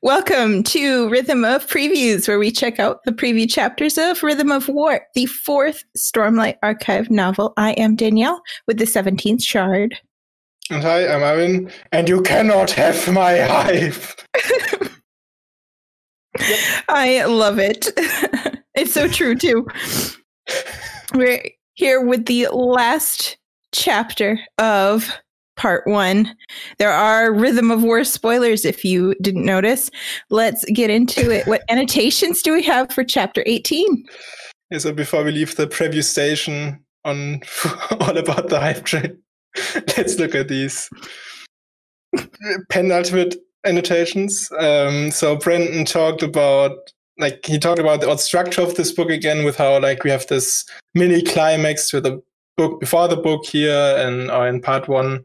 Welcome to Rhythm of Previews, where we check out the preview chapters of Rhythm of War, the fourth Stormlight Archive novel. I am Danielle with the 17th Shard. And hi, I'm Arvin, and you cannot have my hive. I love it. it's so true, too. We're here with the last chapter of part one. There are Rhythm of War spoilers if you didn't notice. Let's get into it. What annotations do we have for chapter 18? Yeah, so before we leave the preview station on all about the hype train, let's look at these penultimate annotations. Um, so Brandon talked about like he talked about the odd structure of this book again with how like we have this mini climax with the book before the book here and or in part one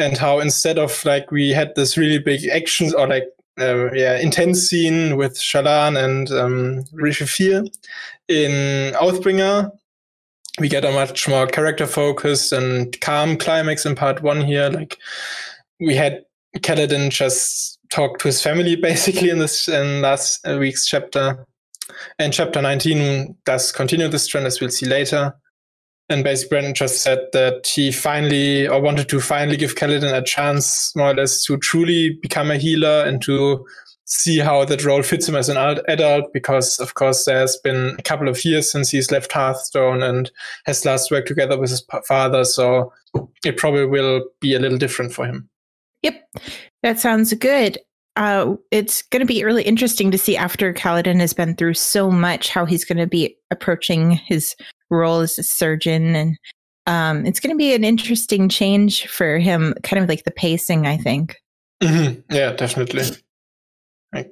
and how instead of like we had this really big actions or like uh, yeah intense scene with Shallan and um, Re-Shephir in Oathbringer we get a much more character focused and calm climax in part one here. Like we had Kaladin just talk to his family basically in this in last week's chapter. And chapter 19 does continue this trend as we'll see later and basically, Brandon just said that he finally, or wanted to finally give Kaladin a chance, more or less, to truly become a healer and to see how that role fits him as an adult. Because, of course, there's been a couple of years since he's left Hearthstone and has last worked together with his father. So it probably will be a little different for him. Yep, that sounds good. Uh, it's going to be really interesting to see after Kaladin has been through so much how he's going to be approaching his role as a surgeon and um, it's going to be an interesting change for him kind of like the pacing i think mm-hmm. yeah definitely right.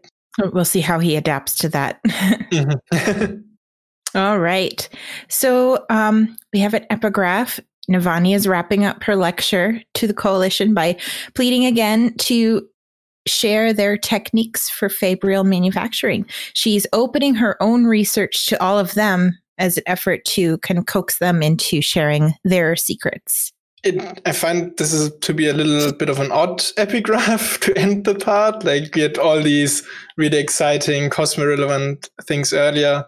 we'll see how he adapts to that mm-hmm. All right so um, we have an epigraph navani is wrapping up her lecture to the coalition by pleading again to share their techniques for fabrial manufacturing. She's opening her own research to all of them as an effort to kind of coax them into sharing their secrets. It, I find this is to be a little bit of an odd epigraph to end the part. Like we had all these really exciting Cosmo relevant things earlier,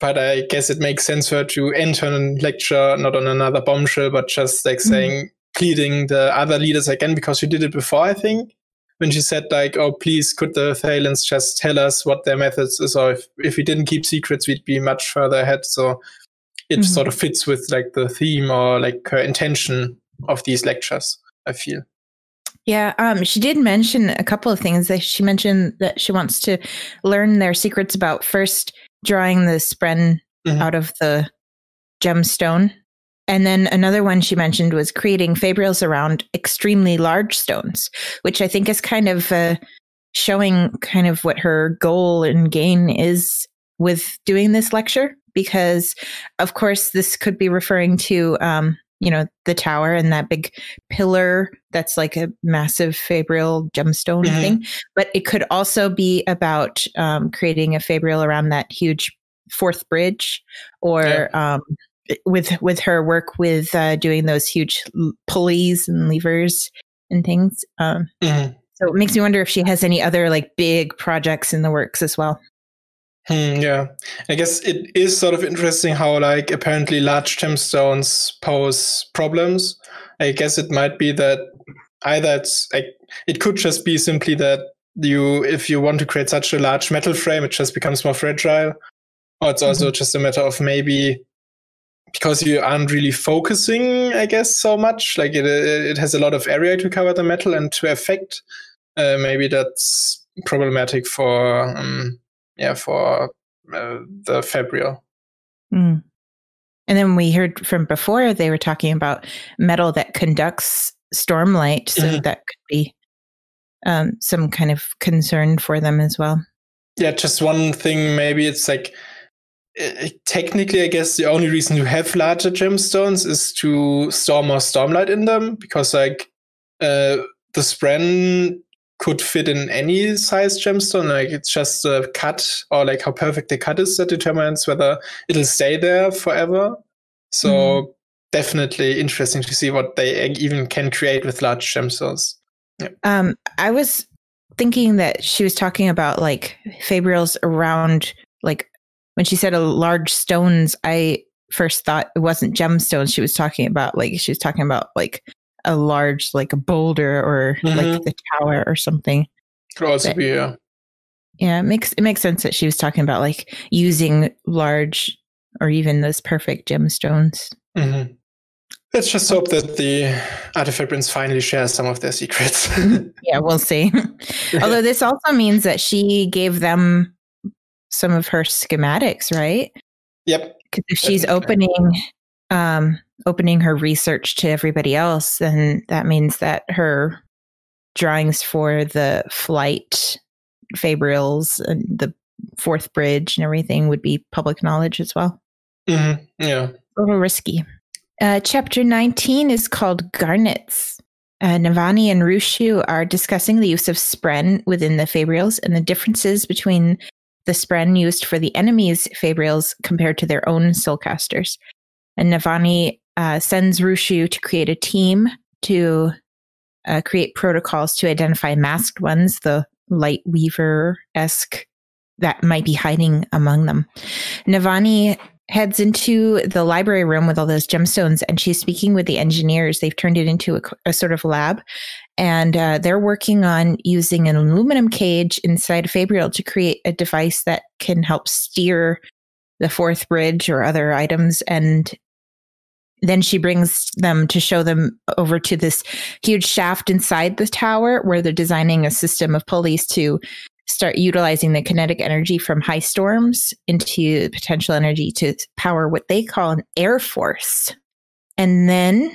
but I guess it makes sense for her to end her lecture not on another bombshell, but just like mm-hmm. saying, pleading the other leaders again because she did it before, I think when she said like, "Oh, please, could the Thaylens just tell us what their methods is, or if if we didn't keep secrets, we'd be much further ahead." So it mm-hmm. sort of fits with like the theme or like her intention of these lectures. I feel. Yeah, um, she did mention a couple of things. That she mentioned that she wants to learn their secrets about first drawing the spren mm-hmm. out of the gemstone and then another one she mentioned was creating fabrials around extremely large stones, which I think is kind of uh, showing kind of what her goal and gain is with doing this lecture. Because, of course, this could be referring to, um, you know, the tower and that big pillar that's like a massive fabrial gemstone mm-hmm. thing. But it could also be about um, creating a fabrial around that huge fourth bridge or. Yeah. Um, with with her work with uh, doing those huge pulleys and levers and things. Um, mm-hmm. So it makes me wonder if she has any other like big projects in the works as well. Hmm, yeah, I guess it is sort of interesting how like apparently large gemstones pose problems. I guess it might be that either it's like it could just be simply that you if you want to create such a large metal frame, it just becomes more fragile, or it's also mm-hmm. just a matter of maybe because you aren't really focusing, I guess, so much. Like it, it has a lot of area to cover the metal and to affect. Uh, maybe that's problematic for, um, yeah, for uh, the Fabrial. Mm. And then we heard from before they were talking about metal that conducts stormlight, so mm-hmm. that could be um, some kind of concern for them as well. Yeah, just one thing. Maybe it's like technically, I guess the only reason you have larger gemstones is to store more stormlight in them because, like, uh, the spren could fit in any size gemstone. Like, it's just the cut or like how perfect the cut is that determines whether it'll stay there forever. So, mm. definitely interesting to see what they even can create with large gemstones. Yeah. Um, I was thinking that she was talking about like fabrials around like when she said a large stones, I first thought it wasn't gemstones. She was talking about like she was talking about like a large like a boulder or mm-hmm. like the tower or something. Could also but, be yeah. Yeah, it makes it makes sense that she was talking about like using large or even those perfect gemstones. Mm-hmm. Let's just hope that the artifact finally share some of their secrets. yeah, we'll see. Although this also means that she gave them some of her schematics, right? Yep. Because if she's opening um, opening her research to everybody else, then that means that her drawings for the flight fabrials and the fourth bridge and everything would be public knowledge as well. Mm-hmm. Yeah. A little risky. Uh, chapter 19 is called Garnets. Uh, Navani and Rushu are discussing the use of spren within the fabrials and the differences between the spren used for the enemy's fabrials compared to their own soulcasters. And Navani uh, sends Rushu to create a team to uh, create protocols to identify masked ones, the light weaver esque that might be hiding among them. Navani heads into the library room with all those gemstones and she's speaking with the engineers. They've turned it into a, a sort of lab and uh, they're working on using an aluminum cage inside Fabrial to create a device that can help steer the fourth bridge or other items and then she brings them to show them over to this huge shaft inside the tower where they're designing a system of pulleys to start utilizing the kinetic energy from high storms into potential energy to power what they call an air force. And then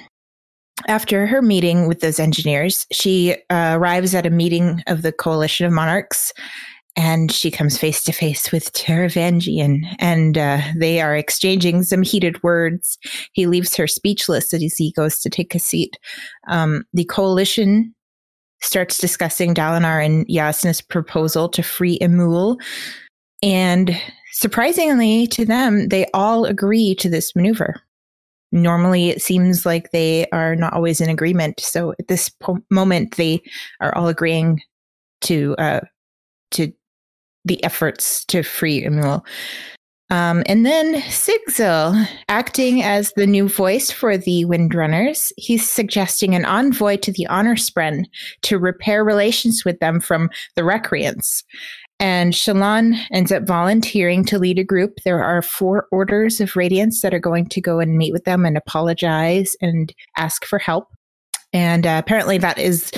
after her meeting with those engineers, she uh, arrives at a meeting of the Coalition of Monarchs and she comes face to face with Taravangian, and uh, they are exchanging some heated words. He leaves her speechless as he goes to take a seat. Um, the coalition starts discussing Dalinar and Jasnah's proposal to free Emul, and surprisingly to them, they all agree to this maneuver. Normally, it seems like they are not always in agreement. So at this po- moment, they are all agreeing to uh, to the efforts to free Emul. Um, and then Sigzil, acting as the new voice for the Windrunners, he's suggesting an envoy to the Honor Spren to repair relations with them from the Recreants. And Shallan ends up volunteering to lead a group. There are four orders of Radiance that are going to go and meet with them and apologize and ask for help. And uh, apparently, that is,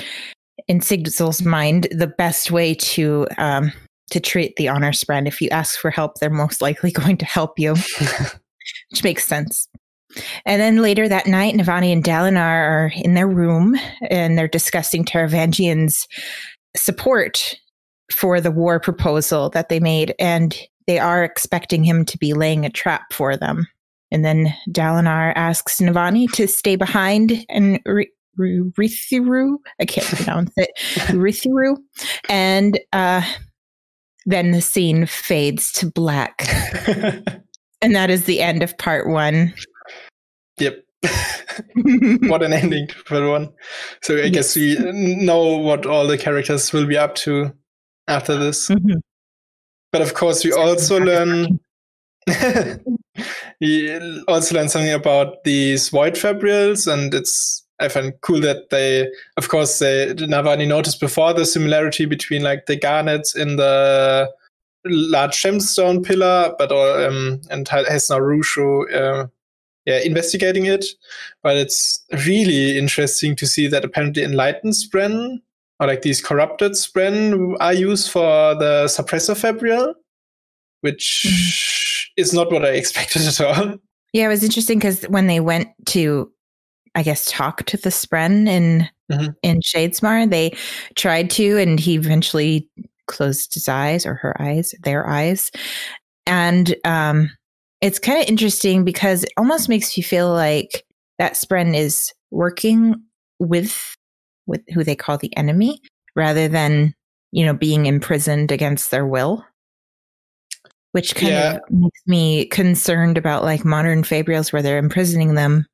in Sigzil's mind, the best way to um, to treat the honor spren. If you ask for help, they're most likely going to help you, which makes sense. And then later that night, Navani and Dalinar are in their room and they're discussing Taravangian's support for the war proposal that they made. And they are expecting him to be laying a trap for them. And then Dalinar asks Navani to stay behind and re- Rithiru, I can't pronounce it, Rithiru, and uh, then the scene fades to black. and that is the end of part one. Yep. what an ending for one. So I yes. guess we know what all the characters will be up to after this. Mm-hmm. But of course, we also learn. we also learn something about these void fabrials, and it's I find cool that they, of course, they Navani noticed before the similarity between like the garnets in the large gemstone pillar, but um, and has now Rushu, uh, yeah, investigating it. But it's really interesting to see that apparently enlightened spren or like these corrupted spren are used for the suppressor fabrial, which mm-hmm. is not what I expected at all. Yeah, it was interesting because when they went to I guess, talk to the Spren in mm-hmm. in Shadesmar. They tried to, and he eventually closed his eyes or her eyes, their eyes. And um, it's kind of interesting because it almost makes you feel like that Spren is working with with who they call the enemy rather than you know being imprisoned against their will which kind yeah. of makes me concerned about like modern fabrials where they're imprisoning them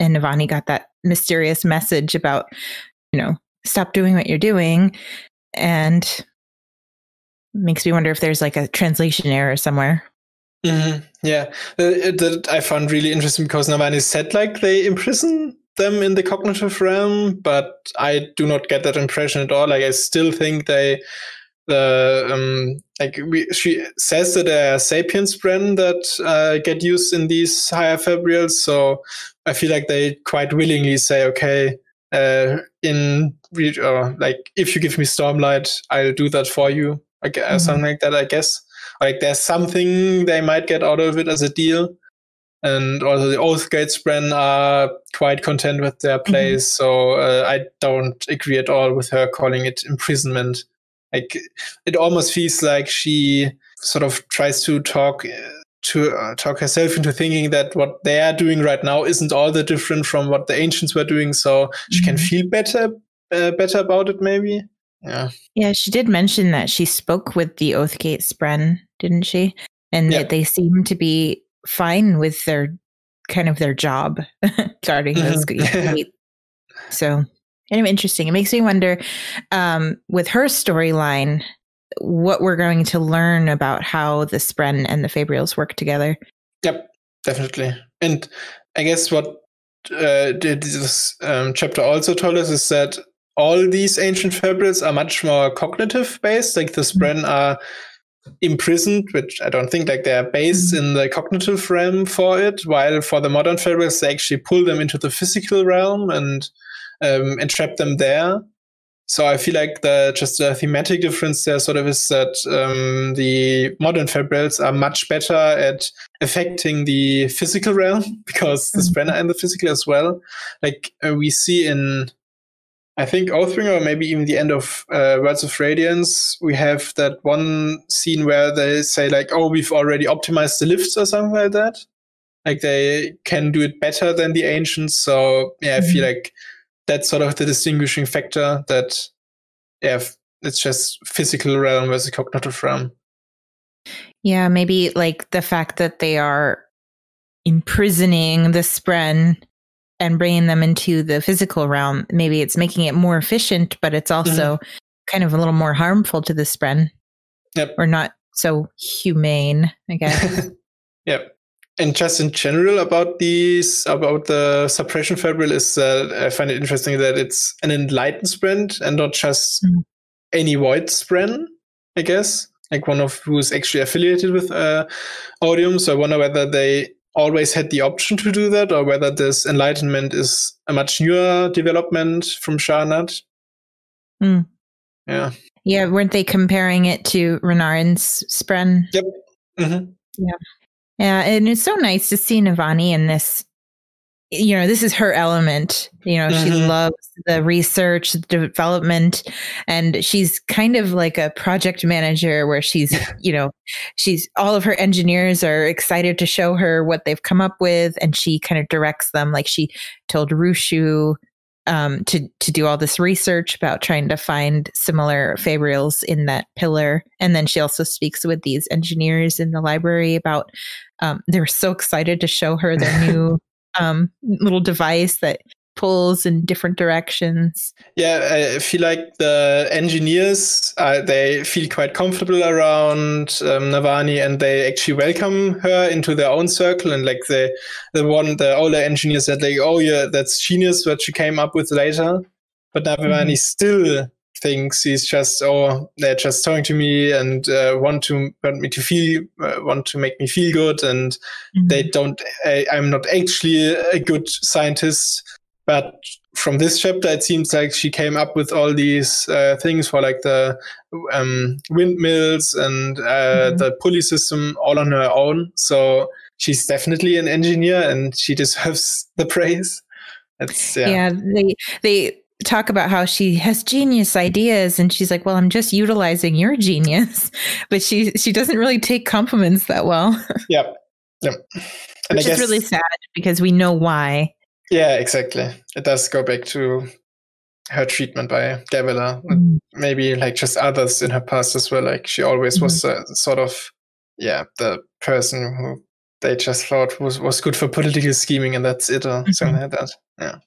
and Navani got that mysterious message about, you know, stop doing what you're doing. and makes me wonder if there's like a translation error somewhere. Mm-hmm. Yeah, that, that I found really interesting because Navani said like they imprison them in the cognitive realm, but I do not get that impression at all. Like I still think they the um like we, she says that there are sapient spren that uh, get used in these higher fabrials so i feel like they quite willingly say okay uh in or like if you give me stormlight i'll do that for you like mm-hmm. something like that i guess like there's something they might get out of it as a deal and also the Oathgate Spren are quite content with their mm-hmm. place. Mm-hmm. So uh, I don't agree at all with her calling it imprisonment. Like it almost feels like she sort of tries to talk to uh, talk herself into thinking that what they are doing right now isn't all that different from what the ancients were doing. So mm-hmm. she can mm-hmm. feel better uh, better about it, maybe. Yeah. Yeah, she did mention that she spoke with the Oathgate Spren, didn't she? And yeah. that they seem to be fine with their kind of their job starting mm-hmm. so kind of interesting it makes me wonder um, with her storyline what we're going to learn about how the spren and the fabrials work together yep definitely and i guess what uh, this um, chapter also told us is that all these ancient fabrials are much more cognitive based like the spren mm-hmm. are imprisoned, which I don't think like they're based mm-hmm. in the cognitive realm for it, while for the modern fabrials they actually pull them into the physical realm and um, entrap them there. So I feel like the just the thematic difference there sort of is that um, the modern fabrials are much better at affecting the physical realm because the mm-hmm. Sprenner in the physical as well. Like uh, we see in I think Oathbringer, or maybe even the end of uh, Words of Radiance, we have that one scene where they say like, "Oh, we've already optimized the lifts" or something like that. Like they can do it better than the ancients. So yeah, mm-hmm. I feel mm-hmm. like that's sort of the distinguishing factor. That yeah, it's just physical realm versus cognitive realm. Yeah, maybe like the fact that they are imprisoning the Spren and bringing them into the physical realm, maybe it's making it more efficient, but it's also mm-hmm. kind of a little more harmful to the spren. Yep. Or not so humane, I guess. yep. And just in general about these, about the suppression fabric is that I find it interesting that it's an enlightened spren and not just mm-hmm. any void spren, I guess. Like one of who's actually affiliated with uh, Odium. So I wonder whether they always had the option to do that, or whether this enlightenment is a much newer development from Sja-anat. Mm. Yeah. Yeah, weren't they comparing it to Renarin's Spren? Yep. Mm-hmm. Yeah. Yeah, and it's so nice to see Navani in this you know, this is her element. You know, mm-hmm. she loves the research, the development, and she's kind of like a project manager where she's, you know, she's all of her engineers are excited to show her what they've come up with, and she kind of directs them. Like she told Rushu um, to to do all this research about trying to find similar fabrials in that pillar, and then she also speaks with these engineers in the library about. Um, they're so excited to show her their new um, little device that pulls in different directions. Yeah, I feel like the engineers uh, they feel quite comfortable around um, Navani, and they actually welcome her into their own circle. And like the the one the older engineer said, like, "Oh yeah, that's genius what she came up with later." But Navani mm-hmm. still thinks he's just oh they're just talking to me and uh, want to want me to feel uh, want to make me feel good and mm-hmm. they don't I, i'm not actually a good scientist but from this chapter it seems like she came up with all these uh, things for like the um, windmills and uh, mm-hmm. the pulley system all on her own so she's definitely an engineer and she deserves the praise that's yeah. yeah they they talk about how she has genius ideas and she's like well i'm just utilizing your genius but she she doesn't really take compliments that well yep yep and which is really sad because we know why yeah exactly it does go back to her treatment by Gavilar. Mm. Maybe like just others in her past as well. Like she always mm-hmm. was uh, sort of, yeah, the person who they just thought was, was good for political scheming and that's it or mm-hmm. something like that. Yeah.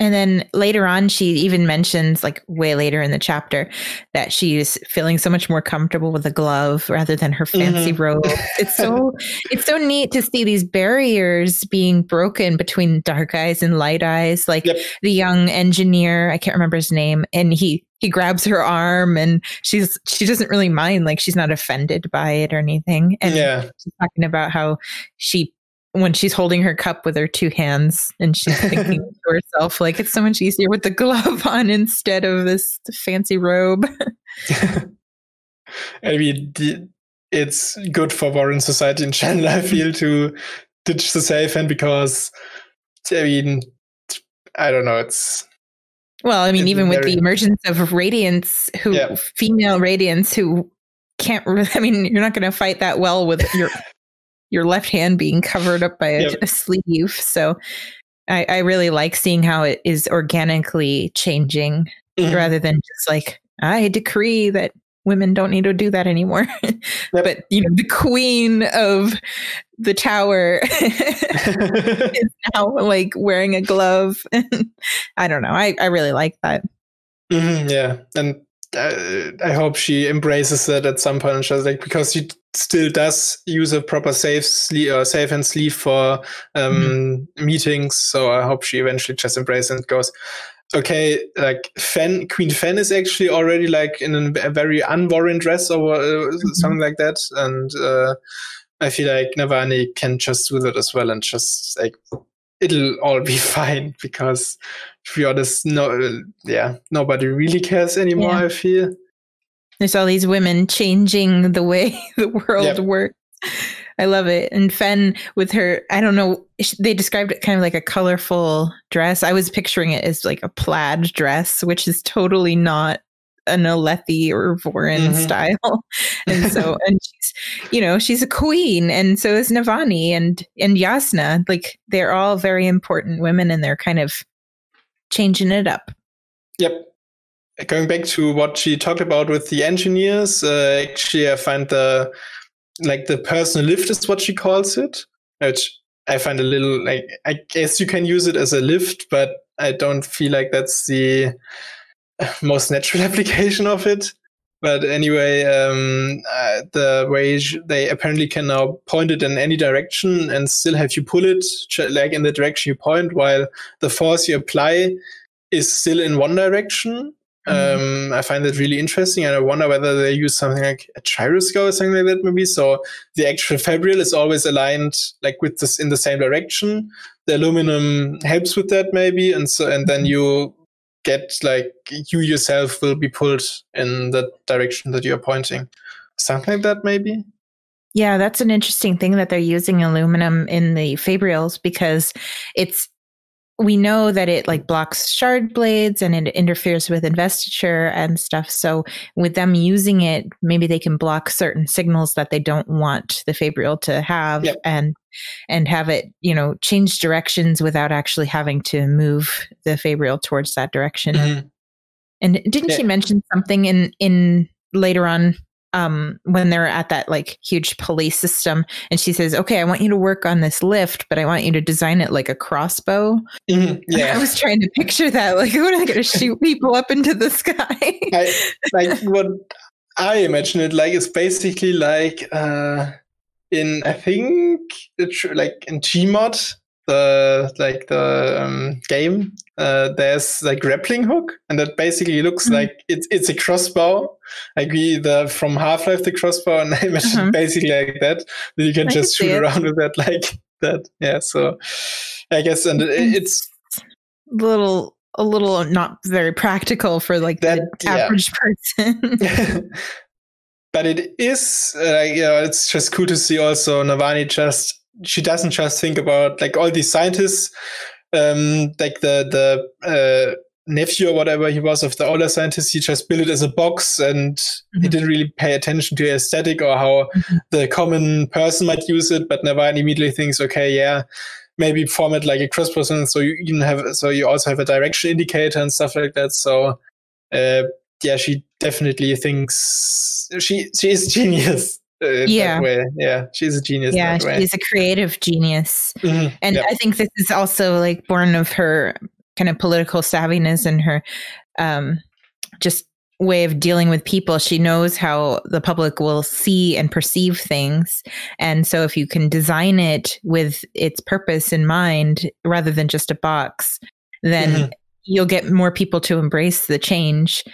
And then later on, she even mentions, like way later in the chapter, that she's feeling so much more comfortable with a glove rather than her fancy mm-hmm. robe. It's so it's so neat to see these barriers being broken between dark eyes and light eyes. Like yep. the young engineer, I can't remember his name, and he he grabs her arm and she's she doesn't really mind, like she's not offended by it or anything. And yeah. she's talking about how she when she's holding her cup with her two hands and she's thinking to herself like it's so much easier with the glove on instead of this fancy robe i mean it's good for Vorin society in general i feel to ditch the safe hand because i mean i don't know it's well i mean even with the emergence of radiance who yeah. female radiance who can't really i mean you're not going to fight that well with your your left hand being covered up by a, yep. a sleeve. So I, I, really like seeing how it is organically changing mm-hmm. rather than just like, I decree that women don't need to do that anymore. Yep. but you know, the queen of the tower is now like wearing a glove. I don't know. I, I really like that. Mm-hmm, yeah. And uh, I hope she embraces that at some point. Just like because she still does use a proper safe sleeve or uh, safe and sleeve for um, mm-hmm. meetings. So I hope she eventually just embraces and goes, okay, like Fen, Queen Fen is actually already like in a, very unworn dress or uh, mm-hmm. something like that. And uh, I feel like Navani can just do that as well and just like it'll all be fine because to be honest, no, yeah, nobody really cares anymore. Yeah. I feel there's all these women changing the way the world yep. works. I love it. And Fen with her, I don't know, they described it kind of like a colorful dress. I was picturing it as like a plaid dress, which is totally not an Alethi or Vorin mm-hmm. style. And so, and she's, you know, she's a queen. And so is Navani and, and Yasna. Like they're all very important women and they're kind of changing it up. Yep going back to what she talked about with the engineers, uh, actually, I find the like the personal lift is what she calls it, which I find a little like I guess you can use it as a lift, but I don't feel like that's the most natural application of it. But anyway, um, uh, the way they apparently can now point it in any direction and still have you pull it like in the direction you point, while the force you apply is still in one direction. Mm-hmm. Um, I find that really interesting, and I wonder whether they use something like a gyroscope or something like that, maybe. So the actual fabrial is always aligned like with this in the same direction. The aluminum helps with that, maybe, and so and then you get like you yourself will be pulled in the direction that you're pointing. Something like that, maybe. Yeah, that's an interesting thing that they're using aluminum in the fabrials because it's we know that it like blocks shard blades and it interferes with investiture and stuff. So with them using it, maybe they can block certain signals that they don't want the Fabrial to have yep. and and have it, you know, change directions without actually having to move the Fabrial towards that direction. Mm-hmm. And didn't yeah. she mention something in in later on um, when they're at that like huge police system and she says okay i want you to work on this lift but i want you to design it like a crossbow. Mm-hmm. yeah. i was trying to picture that like what are they going to shoot people up into the sky. I, like what i imagine it like it's basically like uh in i think it's like in gmod the like the um, game uh, there's like grappling hook and that basically looks mm-hmm. like it's it's a crossbow like we the from half-life the crossbow and i imagine mm-hmm. basically like that that you can I just can shoot around with that like that yeah so i guess and it's a little a little not very practical for like that, the average yeah. person but it is uh, you know it's just cool to see also navani just she doesn't just think about like all these scientists, um, like the the uh, nephew or whatever he was of the older scientist. He just built it as a box, and mm-hmm. he didn't really pay attention to aesthetic or how mm-hmm. the common person might use it. But Navani immediately thinks, okay, yeah. Maybe form it like a cross person, so you even have, so you also have a direction indicator and stuff like that. So, uh, yeah, she definitely thinks she she is genius yeah. Yeah, she's a genius. Yeah, she's a creative genius. Mm-hmm. And yep. I think this is also like born of her kind of political savviness and her um, just way of dealing with people. She knows how the public will see and perceive things. And so if you can design it with its purpose in mind rather than just a box, then mm-hmm. you'll get more people to embrace the change.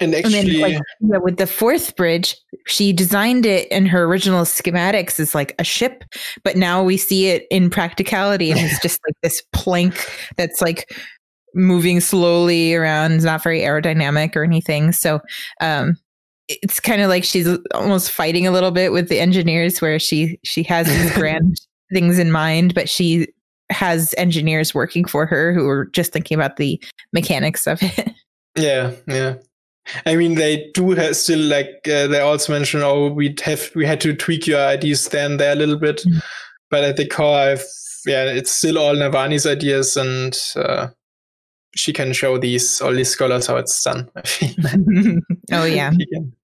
And actually, and then, like, yeah, with the fourth bridge, she designed it in her original schematics as like a ship, but now we see it in practicality, and it's just like this plank that's like moving slowly around, it's not very aerodynamic or anything. So um, it's kind of like she's almost fighting a little bit with the engineers, where she she has these grand things in mind, but she has engineers working for her who are just thinking about the mechanics of it. Yeah, yeah. I mean, they do have still like uh, they also mention, oh, we have we had to tweak your ideas then there a little bit, mm-hmm. but at the core, I've, yeah, it's still all Navani's ideas, and uh, she can show these all these scholars how it's done. oh yeah,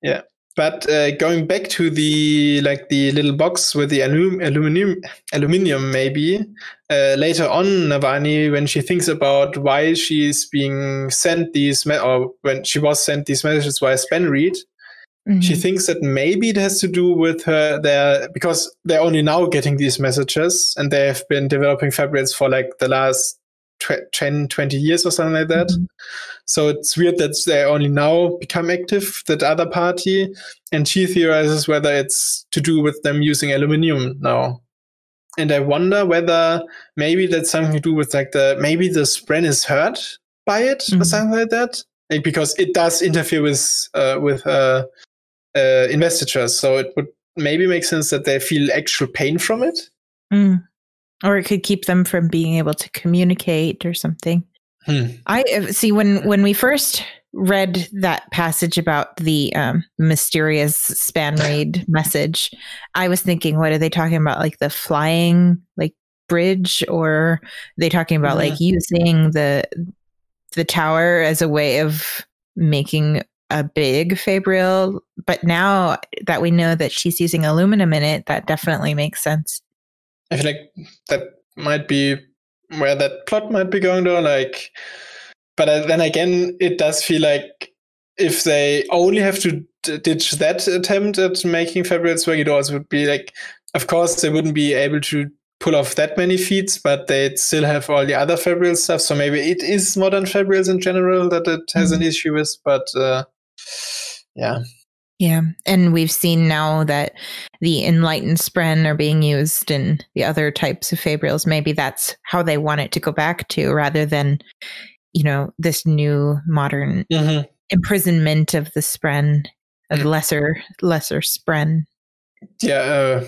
yeah. But uh, going back to the like the little box with the alum- aluminium, aluminium maybe uh, later on, Navani, when she thinks about why she's being sent these me- or when she was sent these messages via Spanreed, mm-hmm. she thinks that maybe it has to do with her there because they're only now getting these messages and they have been developing fabrials for like the last 10, 20 years or something like that. Mm-hmm. So it's weird that they only now become active, that other party. And she theorizes whether it's to do with them using aluminium now. And I wonder whether maybe that's something to do with like the, maybe the spren is hurt by it mm-hmm. or something like that. Like, because it does interfere with, uh, with, uh, uh, investitures. So it would maybe make sense that they feel actual pain from it. Mm or it could keep them from being able to communicate or something. Hmm. I uh, see when when we first read that passage about the um, mysterious Spanreed message, I was thinking, what are they talking about? Like the flying like bridge, or they talking about like using the the tower as a way of making a big Fabrial? But now that we know that she's using aluminum in it, that definitely makes sense. I feel like that might be where that plot might be going though. Like, but then again, it does feel like if they only have to ditch that attempt at making Fabrials work, it also would be like, of course, they wouldn't be able to pull off that many feats, but they'd still have all the other Fabrial stuff. So maybe it is modern Fabrials in general that it has mm-hmm. an issue with, but uh, yeah. Yeah. And we've seen now that the enlightened spren are being used in the other types of fabrials. Maybe that's how they want it to go back to rather than, you know, this new modern mm-hmm. imprisonment of the spren, of mm. lesser, lesser spren. Yeah. Uh,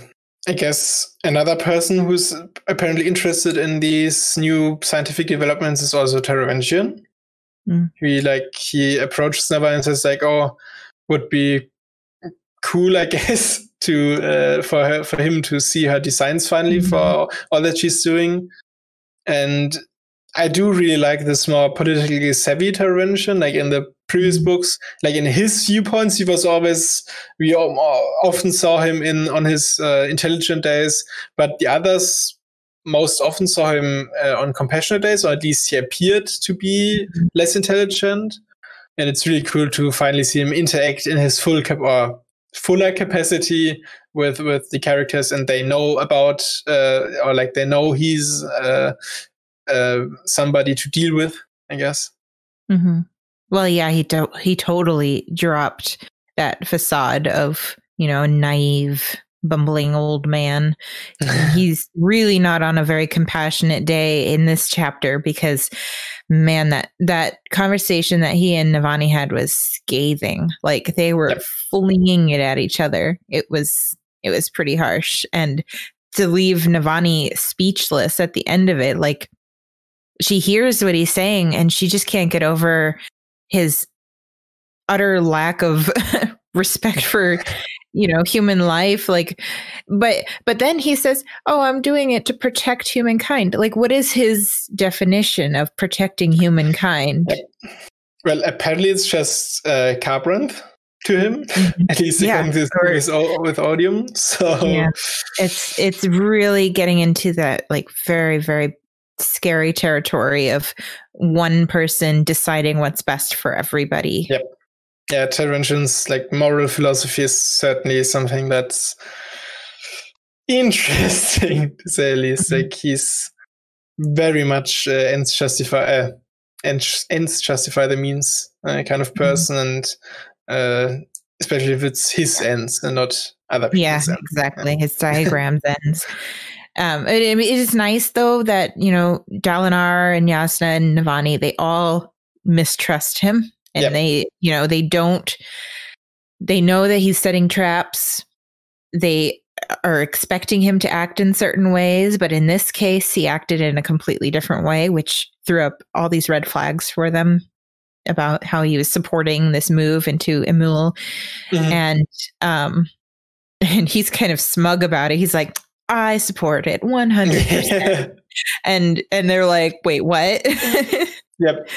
I guess another person who's apparently interested in these new scientific developments is also Taravangian. Mm. He like he approaches Nava and says like, "Oh, would be cool, I guess, to uh, for her for him to see her designs finally mm-hmm. for all that she's doing. And I do really like this more politically savvy Taravangian. Like in the previous mm-hmm. books, like in his viewpoints, he was always we often saw him in on his uh, intelligent days, but the others most often saw him uh, on compassionate days, or at least he appeared to be mm-hmm. less intelligent. And it's really cool to finally see him interact in his full cap or fuller capacity with with the characters and they know about uh, or like they know he's uh, uh, somebody to deal with i guess mm-hmm. well yeah he do- he totally dropped that facade of you know naive bumbling old man. He's really not on a very compassionate day in this chapter because man that that conversation that he and Navani had was scathing. Like they were yep. flinging it at each other. It was it was pretty harsh and to leave Navani speechless at the end of it like she hears what he's saying and she just can't get over his utter lack of respect for you know human life like but but then he says oh i'm doing it to protect humankind like what is his definition of protecting humankind well apparently it's just uh Kharbranth to him mm-hmm. at least yeah, with, with odium so yeah. it's it's really getting into that like very very scary territory of one person deciding what's best for everybody. Yep. Yeah, Taranchin's like moral philosophy is certainly something that's interesting to say at least. Mm-hmm. Like he's very much uh, ends justify uh, ends, ends justify the means uh, kind of mm-hmm. person, mm-hmm. and uh, especially if it's his ends and not other people's yeah, ends. exactly. His diagrams ends. Um, it, it is nice though that you know Dalinar and Yasna and Navani they all mistrust him and yep. they you know they don't they know that he's setting traps they are expecting him to act in certain ways but in this case he acted in a completely different way which threw up all these red flags for them about how he was supporting this move into Emul mm-hmm. and um and he's kind of smug about it he's like I support it 100%. and and they're like, "Wait, what?" yep.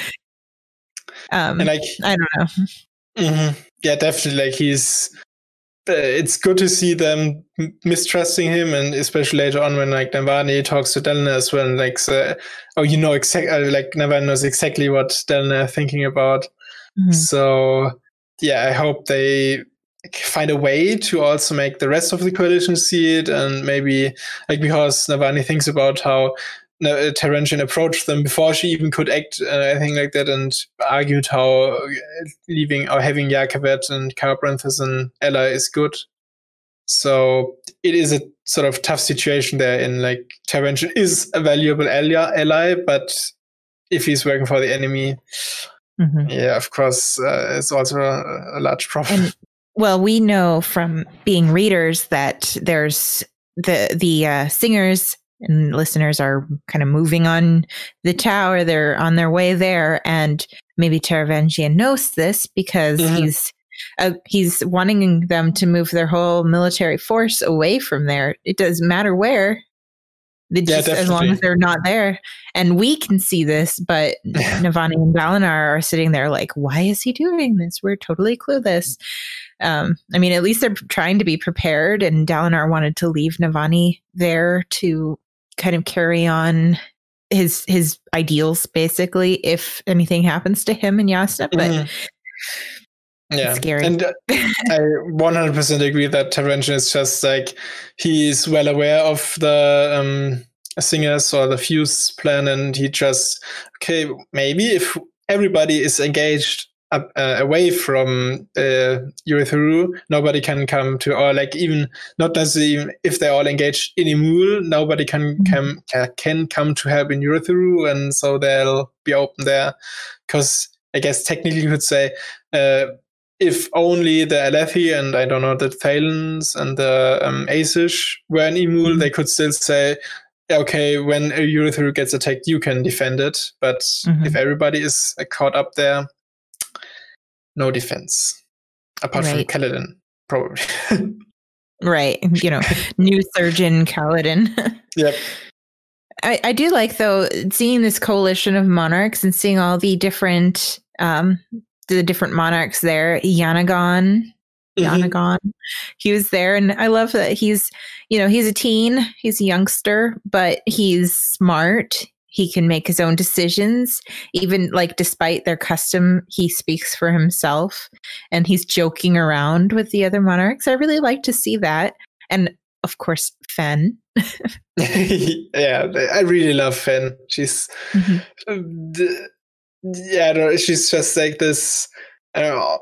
Um, and like, I don't know. Mm-hmm. Yeah, definitely. Like he's. Uh, it's good to see them mistrusting him, and especially later on when like Navani talks to Dalinar as well, and like, oh, you know exactly, uh, like Navani knows exactly what Dalinar thinking about. Mm-hmm. So yeah, I hope they find a way to also make the rest of the coalition see it, and maybe like because Navani thinks about how uh, Taranchin approached them before she even could act uh, anything like that and argued how uh, leaving or having Jah and Kharbranth as an ally is good. So it is a sort of tough situation there in like Taranchin is a valuable ally, ally but if he's working for the enemy, mm-hmm. yeah, of course, uh, it's also a, a large problem. And, well, we know from being readers that there's the the uh, singers and listeners are kind of moving on the tower. They're on their way there, and maybe Taravangian knows this because mm-hmm. he's uh, he's wanting them to move their whole military force away from there. It doesn't matter where. Yeah, just, as long as they're not there. And we can see this, but Navani and Dalinar are sitting there like, why is he doing this? We're totally clueless. Um, I mean, at least they're trying to be prepared. And Dalinar wanted to leave Navani there to kind of carry on his his ideals basically if anything happens to him and Jasnah but mm-hmm. yeah scary and uh, i 100% agree that Taranchin is just like he's well aware of the um singers or the fuse plan and he just okay maybe if everybody is engaged uh, away from uh, nobody can come to, or like even not necessarily if they're all engaged in Emul, nobody can come can come to help in Urithiru, and so they'll be open there. Because I guess technically you could say uh, if only the Alethi and I don't know the Thaylens and the um, Azish were in Emul, mm-hmm. they could still say. Okay, when Urithiru gets attacked, you can defend it. But mm-hmm. if everybody is uh, caught up there, no defense apart right. from Kaladin, probably. right. You know, new surgeon Kaladin. yep. I, I do like though seeing this coalition of monarchs and seeing all the different um the different monarchs there. Yanagawn, mm-hmm. Yanagawn, he was there, and I love that he's you know he's a teen, he's a youngster, but he's smart. He can make his own decisions, even like despite their custom, he speaks for himself and he's joking around with the other monarchs. I really like to see that. And of course, Fen. yeah, I really love Fen. She's, mm-hmm. yeah, she's just like this. I don't know.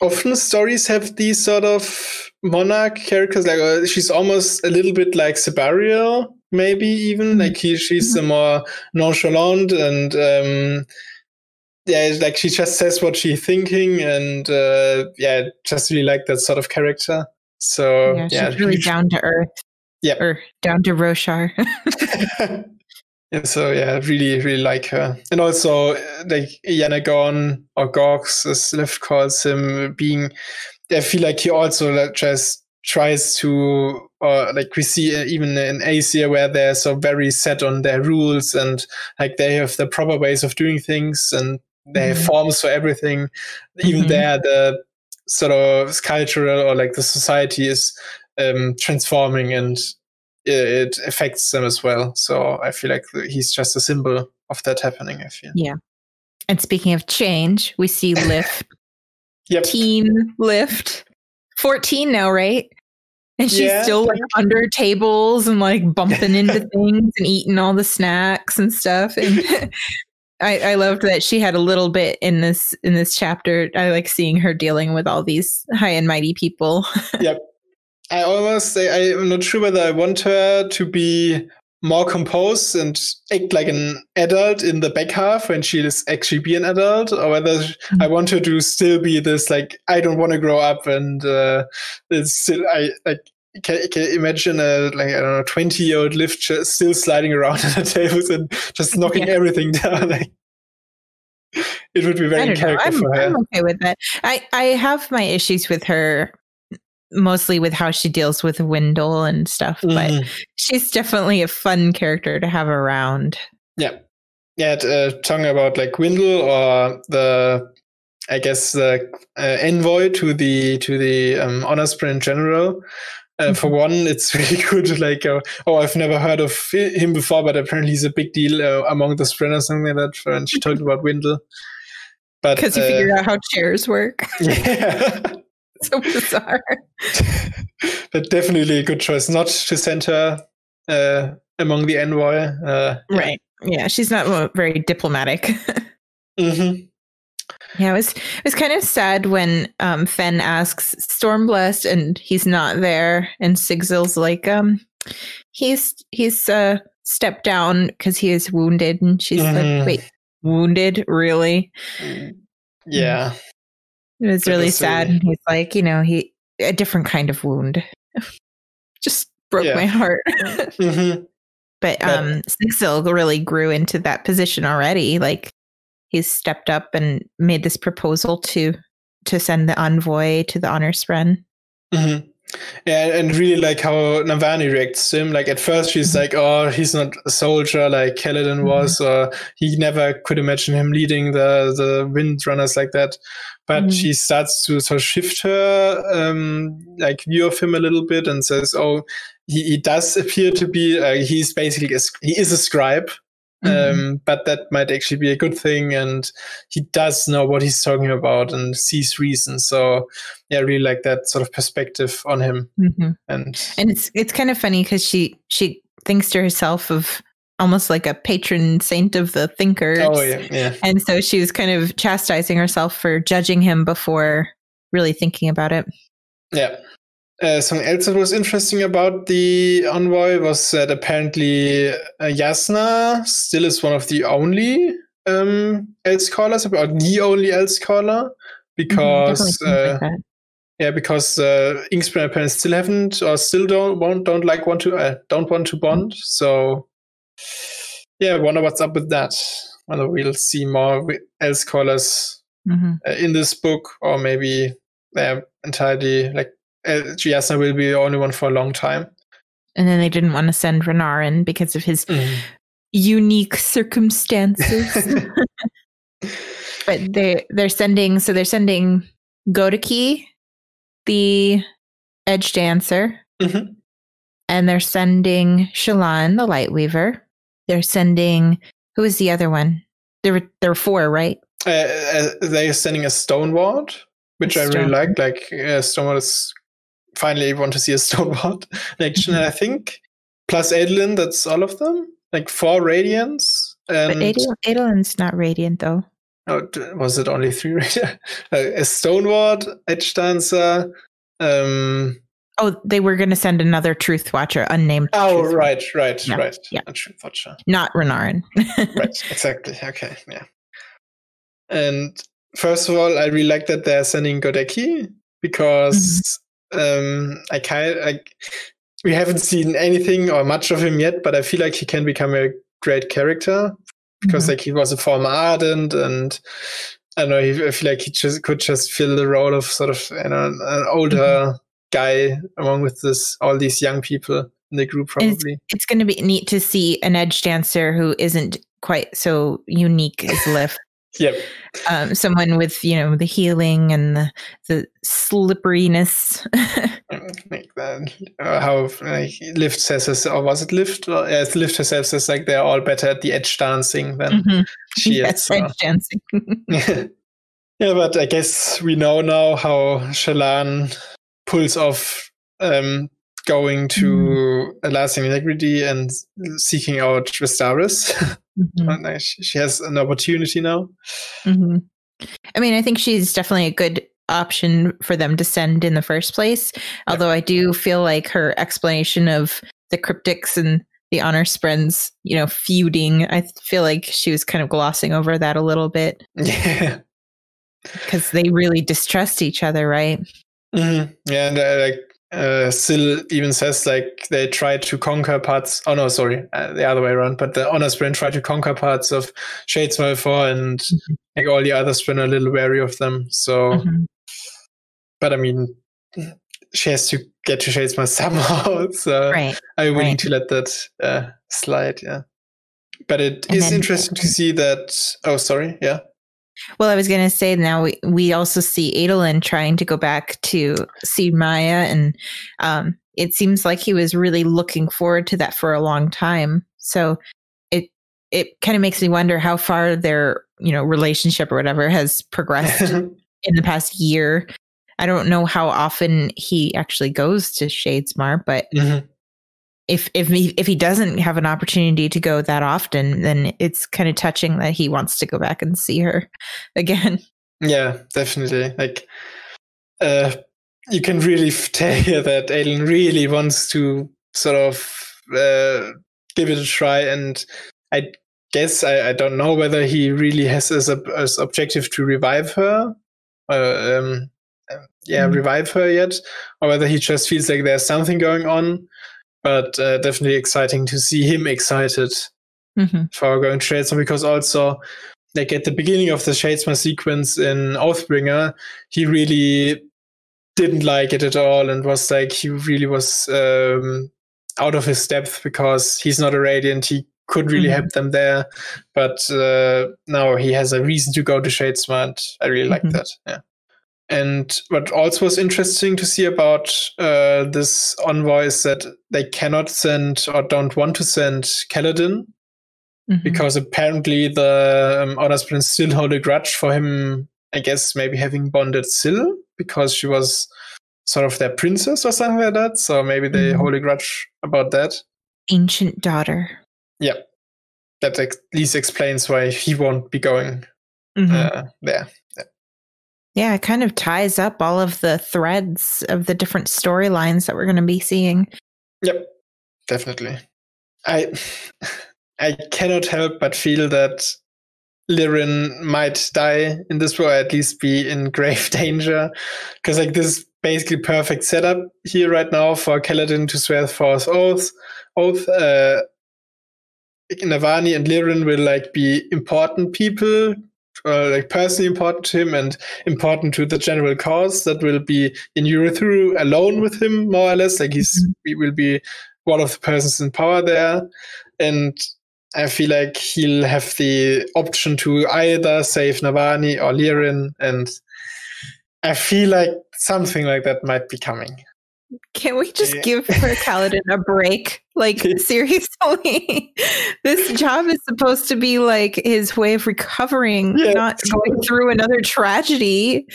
Often stories have these sort of monarch characters. Like uh, she's almost a little bit like Sebarial maybe even mm-hmm. like he, she's mm-hmm. more nonchalant and um, yeah like she just says what she's thinking and uh, yeah just really like that sort of character so yeah, yeah she's really down to earth yeah or down to roshar and so yeah, really, really like her, and also like Yanagawn or Gawx, as Lift calls him, being. I feel like he also just tries to or like we see uh, even in Azir where they're so very set on their rules and like they have the proper ways of doing things and they mm-hmm. have forms for everything. Even mm-hmm. there, the sort of cultural or like the society is um, transforming and it affects them as well. So I feel like he's just a symbol of that happening. I feel. Yeah. And speaking of change, we see Lift. yep. Teen Lift. 14 now, right? And she's yeah. still like under tables and like bumping into things and eating all the snacks and stuff. And I, I loved that she had a little bit in this in this chapter. I like seeing her dealing with all these high and mighty people. yep. I almost say I'm not sure whether I want her to be more composed and act like an adult in the back half when she is actually be an adult, or whether mm-hmm. I want her to still be this like I don't want to grow up and uh, it's still I like can, can imagine a like I don't know twenty year old lift still sliding around on the tables and just knocking yeah. everything down. Like, it would be very character I'm, for her. I'm okay with that. I I have my issues with her mostly with how she deals with Wyndle and stuff, but mm-hmm. she's definitely a fun character to have around. Yeah. Yeah, uh, talking about like Wyndle or the I guess the uh, envoy to the to the um, honor spren general. Uh, for mm-hmm. one, it's really good. Like, uh, oh, I've never heard of him before, but apparently he's a big deal uh, among the sprinters, something like that. And she talked about Wyndle. But because you figured uh, out how chairs work. Yeah. so bizarre. but definitely a good choice not to send her uh, among the envoy. Uh, right. Yeah, she's not very diplomatic. mm-hmm. Yeah, it was it was kind of sad when um, Fen asks Stormblessed and he's not there, and Sigzil's like, um, he's he's uh stepped down because he is wounded, and she's mm. like, wait, wounded, really? Yeah, it was really sad. Really... He's like, you know, he a different kind of wound, just broke yeah. my heart. mm-hmm. But um, Sigzil really grew into that position already, like he's stepped up and made this proposal to to send the envoy to the honor spren. Mm-hmm. Yeah, and really like how Navani reacts to him. Like at first she's mm-hmm. like, "Oh, he's not a soldier like Kaladin mm-hmm. was, or he never could imagine him leading the the Windrunners like that." But mm-hmm. she starts to sort of shift her um, like view of him a little bit and says, "Oh, he, he does appear to be. Uh, he's basically a, he is a scribe, Mm-hmm. Um, but that might actually be a good thing. And he does know what he's talking about and sees reason. So yeah, I really like that sort of perspective on him. Mm-hmm. And and it's it's kind of funny because she she thinks to herself of almost like a patron saint of the thinkers. Oh yeah, yeah. And so she was kind of chastising herself for judging him before really thinking about it. Yeah. Uh, something else that was interesting about the envoy was that apparently uh, Jasnah still is one of the only um, Elsecallers, or the only mm-hmm, because mm-hmm, uh, yeah, because uh, Inkspren apparently still haven't or still don't want don't like want to uh, don't want to bond. So yeah, I wonder what's up with that. Whether we'll see more Elsecallers mm-hmm. uh, in this book, or maybe they're entirely like uh, Jasnah will be the only one for a long time. And then they didn't want to send Renarin because of his mm. unique circumstances. but they they're sending so they're sending Godeke, the edge dancer, mm-hmm. and they're sending Shallan, the light weaver. They're sending who is the other one? There were there were four, right? Uh, uh, they're sending a stoneward, which a I really like. Like uh, stoneward is finally want to see a Stoneward action. And I think plus Adolin, that's all of them. Like four Radiants. And but Adolin's not Radiant though. Oh, was it only three Radiant? a Stoneward, Edge Dancer. Um, oh, they were going to send another Truth Watcher, unnamed. Oh, right, right, yeah. right. Yeah. A Truth Watcher. Not Renarin. right, exactly. Okay, yeah. And first of all, I really like that they're sending Godeke because um, I kind like we haven't seen anything or much of him yet, but I feel like he can become a great character because mm-hmm. like he was a former ardent and I don't know. He, I feel like he just could just fill the role of sort of you know an older mm-hmm. Guy along with this all these young people in the group. Probably it's, it's going to be neat to see an edge dancer who isn't quite so unique as Lift. Yep. Um, someone with you know the healing and the the slipperiness. like that. uh, how like, Lift says, or was it Lift? Or, yeah, Lift herself says like they're all better at the edge dancing than mm-hmm. she yes, is. So. Edge dancing. yeah, but I guess we know now how Shallan pulls off um, going to mm. a lasting integrity and seeking out Restares. Mm-hmm. she has an opportunity now. Mm-hmm. I mean, I think she's definitely a good option for them to send in the first place. Although I do feel like her explanation of the cryptics and the honor spren, you know, feuding, I feel like she was kind of glossing over that a little bit. Yeah. Because they really distrust each other, right? Mm-hmm. Yeah, and uh, like uh, Syl even says like they try to conquer parts. Oh no, sorry, uh, the other way around. But the honor spren try to conquer parts of Shadesmar before, and mm-hmm. like all the others, been a little wary of them. So mm-hmm but I mean, she has to get to Shadesmar somehow. So right. I'm willing right. to let that uh, slide. Yeah. But it and is interesting to see that. Oh, sorry. Yeah. Well, I was going to say now we, we also see Adolin trying to go back to see Maya, and um, it seems like he was really looking forward to that for a long time. So it it kind of makes me wonder how far their you know relationship or whatever has progressed in the past year I don't know how often he actually goes to Shadesmar, but mm-hmm. If if he if he doesn't have an opportunity to go that often, then it's kind of touching that he wants to go back and see her again. Yeah, definitely. Like, uh, you can really tell that Adolin really wants to sort of uh, give it a try, and I guess I, I don't know whether he really has as a as objective to revive her. Uh, um, yeah mm-hmm. revive her yet, or whether he just feels like there's something going on. But uh, definitely exciting to see him excited mm-hmm. for going to because also like at the beginning of the Shadesmar sequence in Oathbringer, he really didn't like it at all and was like he really was um, out of his depth because he's not a radiant. He could really mm-hmm. help them there, but uh, now he has a reason to go to Shadesmar. And I really mm-hmm. like that. Yeah. And what also was interesting to see about uh, this envoy is that they cannot send or don't want to send Kaladin mm-hmm. because apparently the um, Honor Spren still hold a grudge for him. I guess maybe having bonded Syl because she was sort of their princess or something like that. So maybe they mm-hmm. hold a grudge about that. Ancient daughter. Yeah, that at least explains why he won't be going mm-hmm. uh, there. Yeah, it kind of ties up all of the threads of the different storylines that we're going to be seeing. Yep, definitely. I I cannot help but feel that Lirin might die in this war, at least be in grave danger. Because like this is basically perfect setup here right now for Kaladin to swear false oath. Oath. Uh, Navani and Lirin will like be important people uh, like personally important to him and important to the general cause that will be in Urithiru alone with him more or less like he's mm-hmm. he will be one of the persons in power there and I feel like he'll have the option to either save Navani or Lirin and I feel like something like that might be coming. Can we just yeah. give her Kaladin a break? Like seriously, this job is supposed to be like his way of recovering, yeah. not going through another tragedy.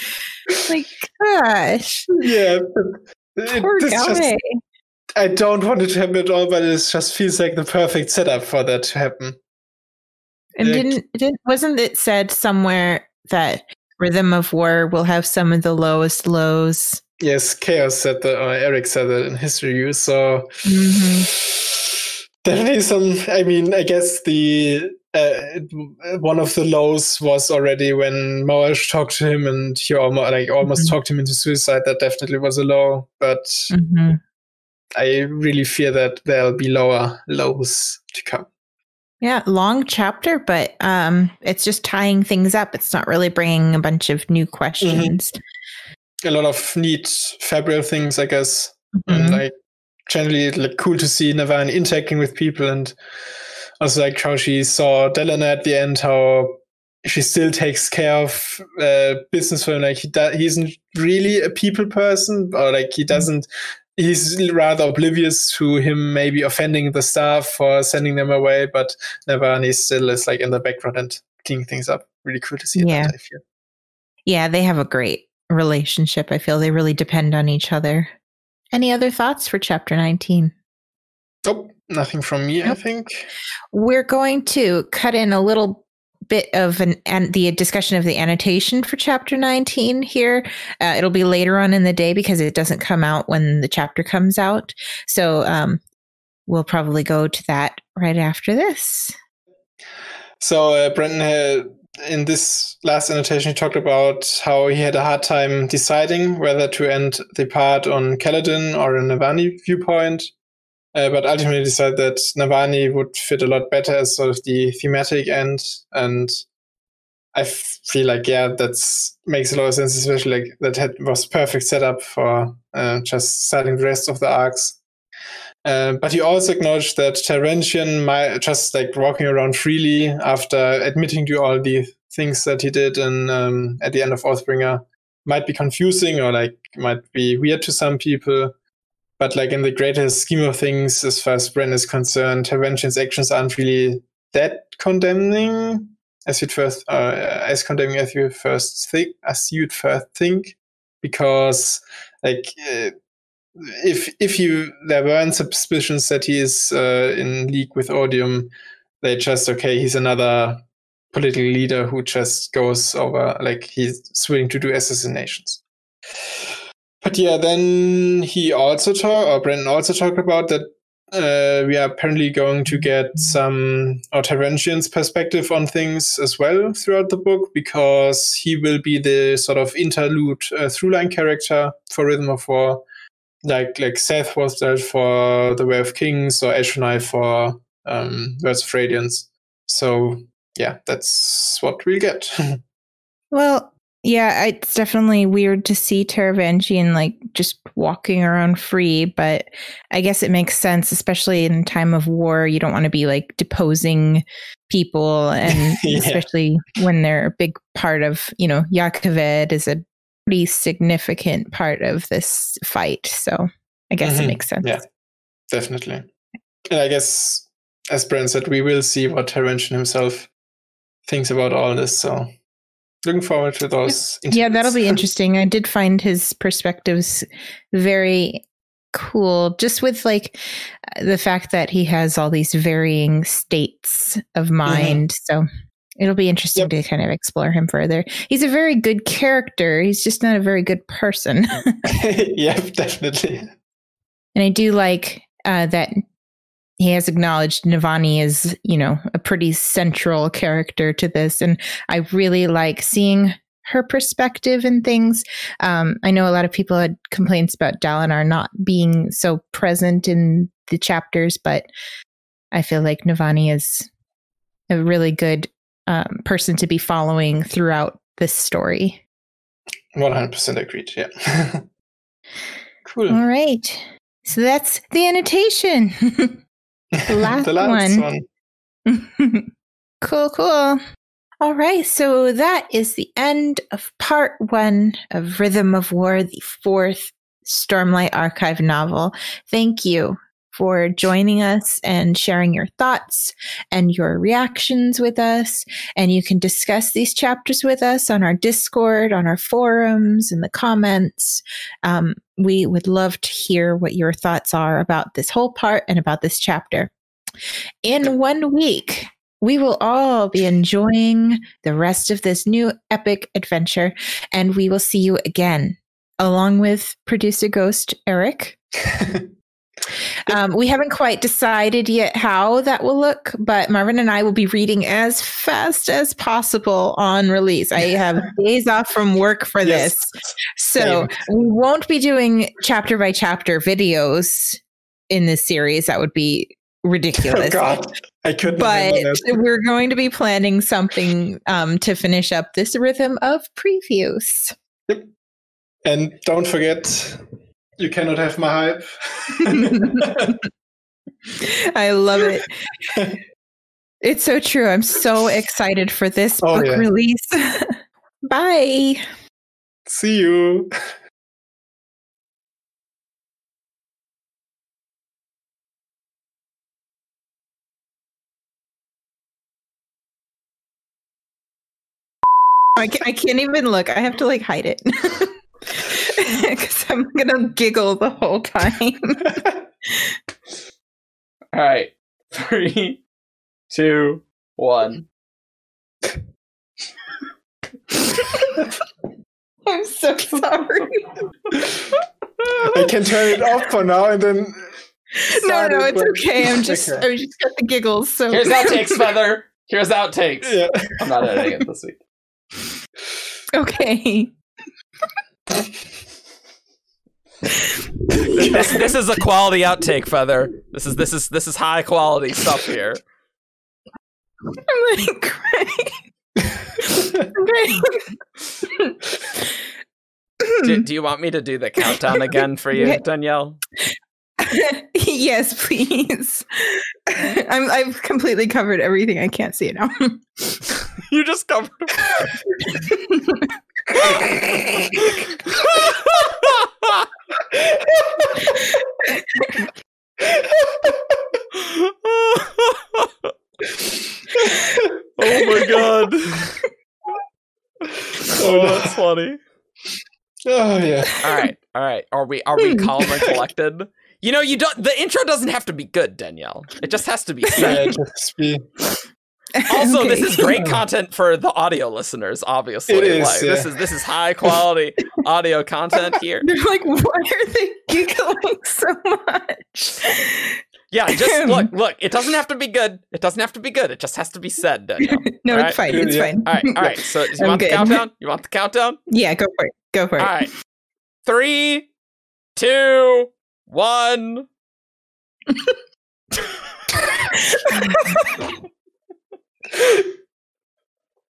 Like, gosh, yeah, poor guy. Just, I don't want it to happen at all, but it just feels like the perfect setup for that to happen. And like, didn't, didn't wasn't it said somewhere that Rhythm of War will have some of the lowest lows Yes, Chaos said that, or Eric said that in his review. So mm-hmm. definitely some. I mean, I guess the uh, one of the lows was already when Moash talked to him, and he almost like almost mm-hmm. talked him into suicide. That definitely was a low, but mm-hmm. I really fear that there'll be lower lows to come. Yeah, long chapter, but um, it's just tying things up. It's not really bringing a bunch of new questions. Mm-hmm a lot of neat fabrial things, I guess. Mm-hmm. And like generally like cool to see Navani interacting with people and also like how she saw Dalinar at the end, how she still takes care of uh, business for him. Like he, do- he isn't really a people person, or like he doesn't he's rather oblivious to him maybe offending the staff or sending them away, but Navani still is like in the background and cleaning things up. Really cool to see yeah. that, I feel. Yeah, they have a great relationship. I feel they really depend on each other. Any other thoughts for chapter 19? Nope, nothing from me, nope. I think. We're going to cut in a little bit of an and the discussion of the annotation for chapter 19 here uh, it'll be later on in the day because it doesn't come out when the chapter comes out so um, we'll probably go to that right after this so uh, Brandon had in this last annotation, he talked about how he had a hard time deciding whether to end the part on Kaladin or a Navani viewpoint, uh, but ultimately decided that Navani would fit a lot better as sort of the thematic end. And I feel like, yeah, that makes a lot of sense, especially like that had, was perfect setup for uh, just starting the rest of the arcs. Uh, but he also acknowledged that Taravangian might just like walking around freely after admitting to all the things that he did and um, at the end of Oathbringer might be confusing or like might be weird to some people. But like in the greater scheme of things, as far as Bren is concerned, Taravangian's actions aren't really that condemning as you'd first uh, as condemning as you first think as you'd first think because like uh, if if you there weren't suspicions that he is uh, in league with Odium, they just okay, he's another political leader who just goes over like he's willing to do assassinations. But yeah, then he also talked, or Brandon also talked about that uh, we are apparently going to get some or Taravangian's perspective on things as well throughout the book because he will be the sort of interlude uh, through line character for Rhythm of War like like Szeth was there for the Way of Kings or Eshonai for um, Words of Radiance. So yeah, that's what we get. well, yeah, it's definitely weird to see Taravangian like just walking around free, but I guess it makes sense, especially in time of war. You don't want to be like deposing people, and yeah. especially when they're a big part of, you know, Jah Keved is a pretty significant part of this fight. So I guess mm-hmm. it makes sense. Yeah, definitely. And I guess, as Brent said, we will see what Taravangian himself thinks about all this. So looking forward to those. Yeah, that'll be interesting. I did find his perspectives very cool just with like the fact that he has all these varying states of mm-hmm. mind mm-hmm. so It'll be interesting yep. to kind of explore him further. He's a very good character. He's just not a very good person. yep, definitely. And I do like uh, that he has acknowledged Navani is, you know, a pretty central character to this. And I really like seeing her perspective and things. Um, I know a lot of people had complaints about Dalinar not being so present in the chapters, but I feel like Navani is a really good um, person to be following throughout this story. 100% agreed. Yeah. cool. All right. So that's the annotation. the last, the last one. one. cool, cool. All right. So that is the end of part one of Rhythm of War, the fourth Stormlight Archive novel. Thank you for joining us and sharing your thoughts and your reactions with us. And you can discuss these chapters with us on our Discord, on our forums, in the comments. Um, we would love to hear what your thoughts are about this whole part and about this chapter. In one week, we will all be enjoying the rest of this new epic adventure, and we will see you again, along with producer Ghost Eric. Um, we haven't quite decided yet how that will look, but Marvin and I will be reading as fast as possible on release. I have days off from work for yes. this. So Same. we won't be doing chapter by chapter videos in this series. That would be ridiculous. Oh God, I couldn't. But we're going to be planning something um, to finish up this rhythm of previews. Yep. And don't forget you cannot have my hype. I love it. It's so true. I'm so excited for this oh, book yeah. release. Bye. See you. I can't, I can't even look. I have to like hide it. because I'm gonna giggle the whole time. All right. Three, two, one. I'm so sorry. I can turn it off for now and then. No, no, it's when- okay. I'm just, Okay. I just got the giggles. So Here's outtakes, Feather. Here's outtakes. Yeah. I'm not editing it this week. okay. this, this is a quality outtake, Feather. This is this is this is high quality stuff here. I'm like crying. Do, do you want me to do the countdown again for you, Danielle? yes, please. I'm I've completely covered everything. I can't see it now. You just covered. Oh my god. Oh, that's funny. Oh yeah. All right, all right. Are we are we Hmm. calm and collected? You know, you don't. The intro doesn't have to be good, Danielle. It just has to be Yeah, said. just be. Also, this is great content for the audio listeners. Obviously, It is, Like, this is this is high quality audio content here. They're like, why are they giggling so much? Yeah, just look, look. It doesn't have to be good. It doesn't have to be good. It just has to be said, Danielle. no, All it's right. fine. It's Yeah. fine. All right, all right. So, you I'm want the countdown? You want the countdown? Yeah, go for it. Go for it. All right. Three, two, one.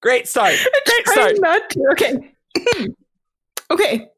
Great start. Great start. not to. Okay. okay.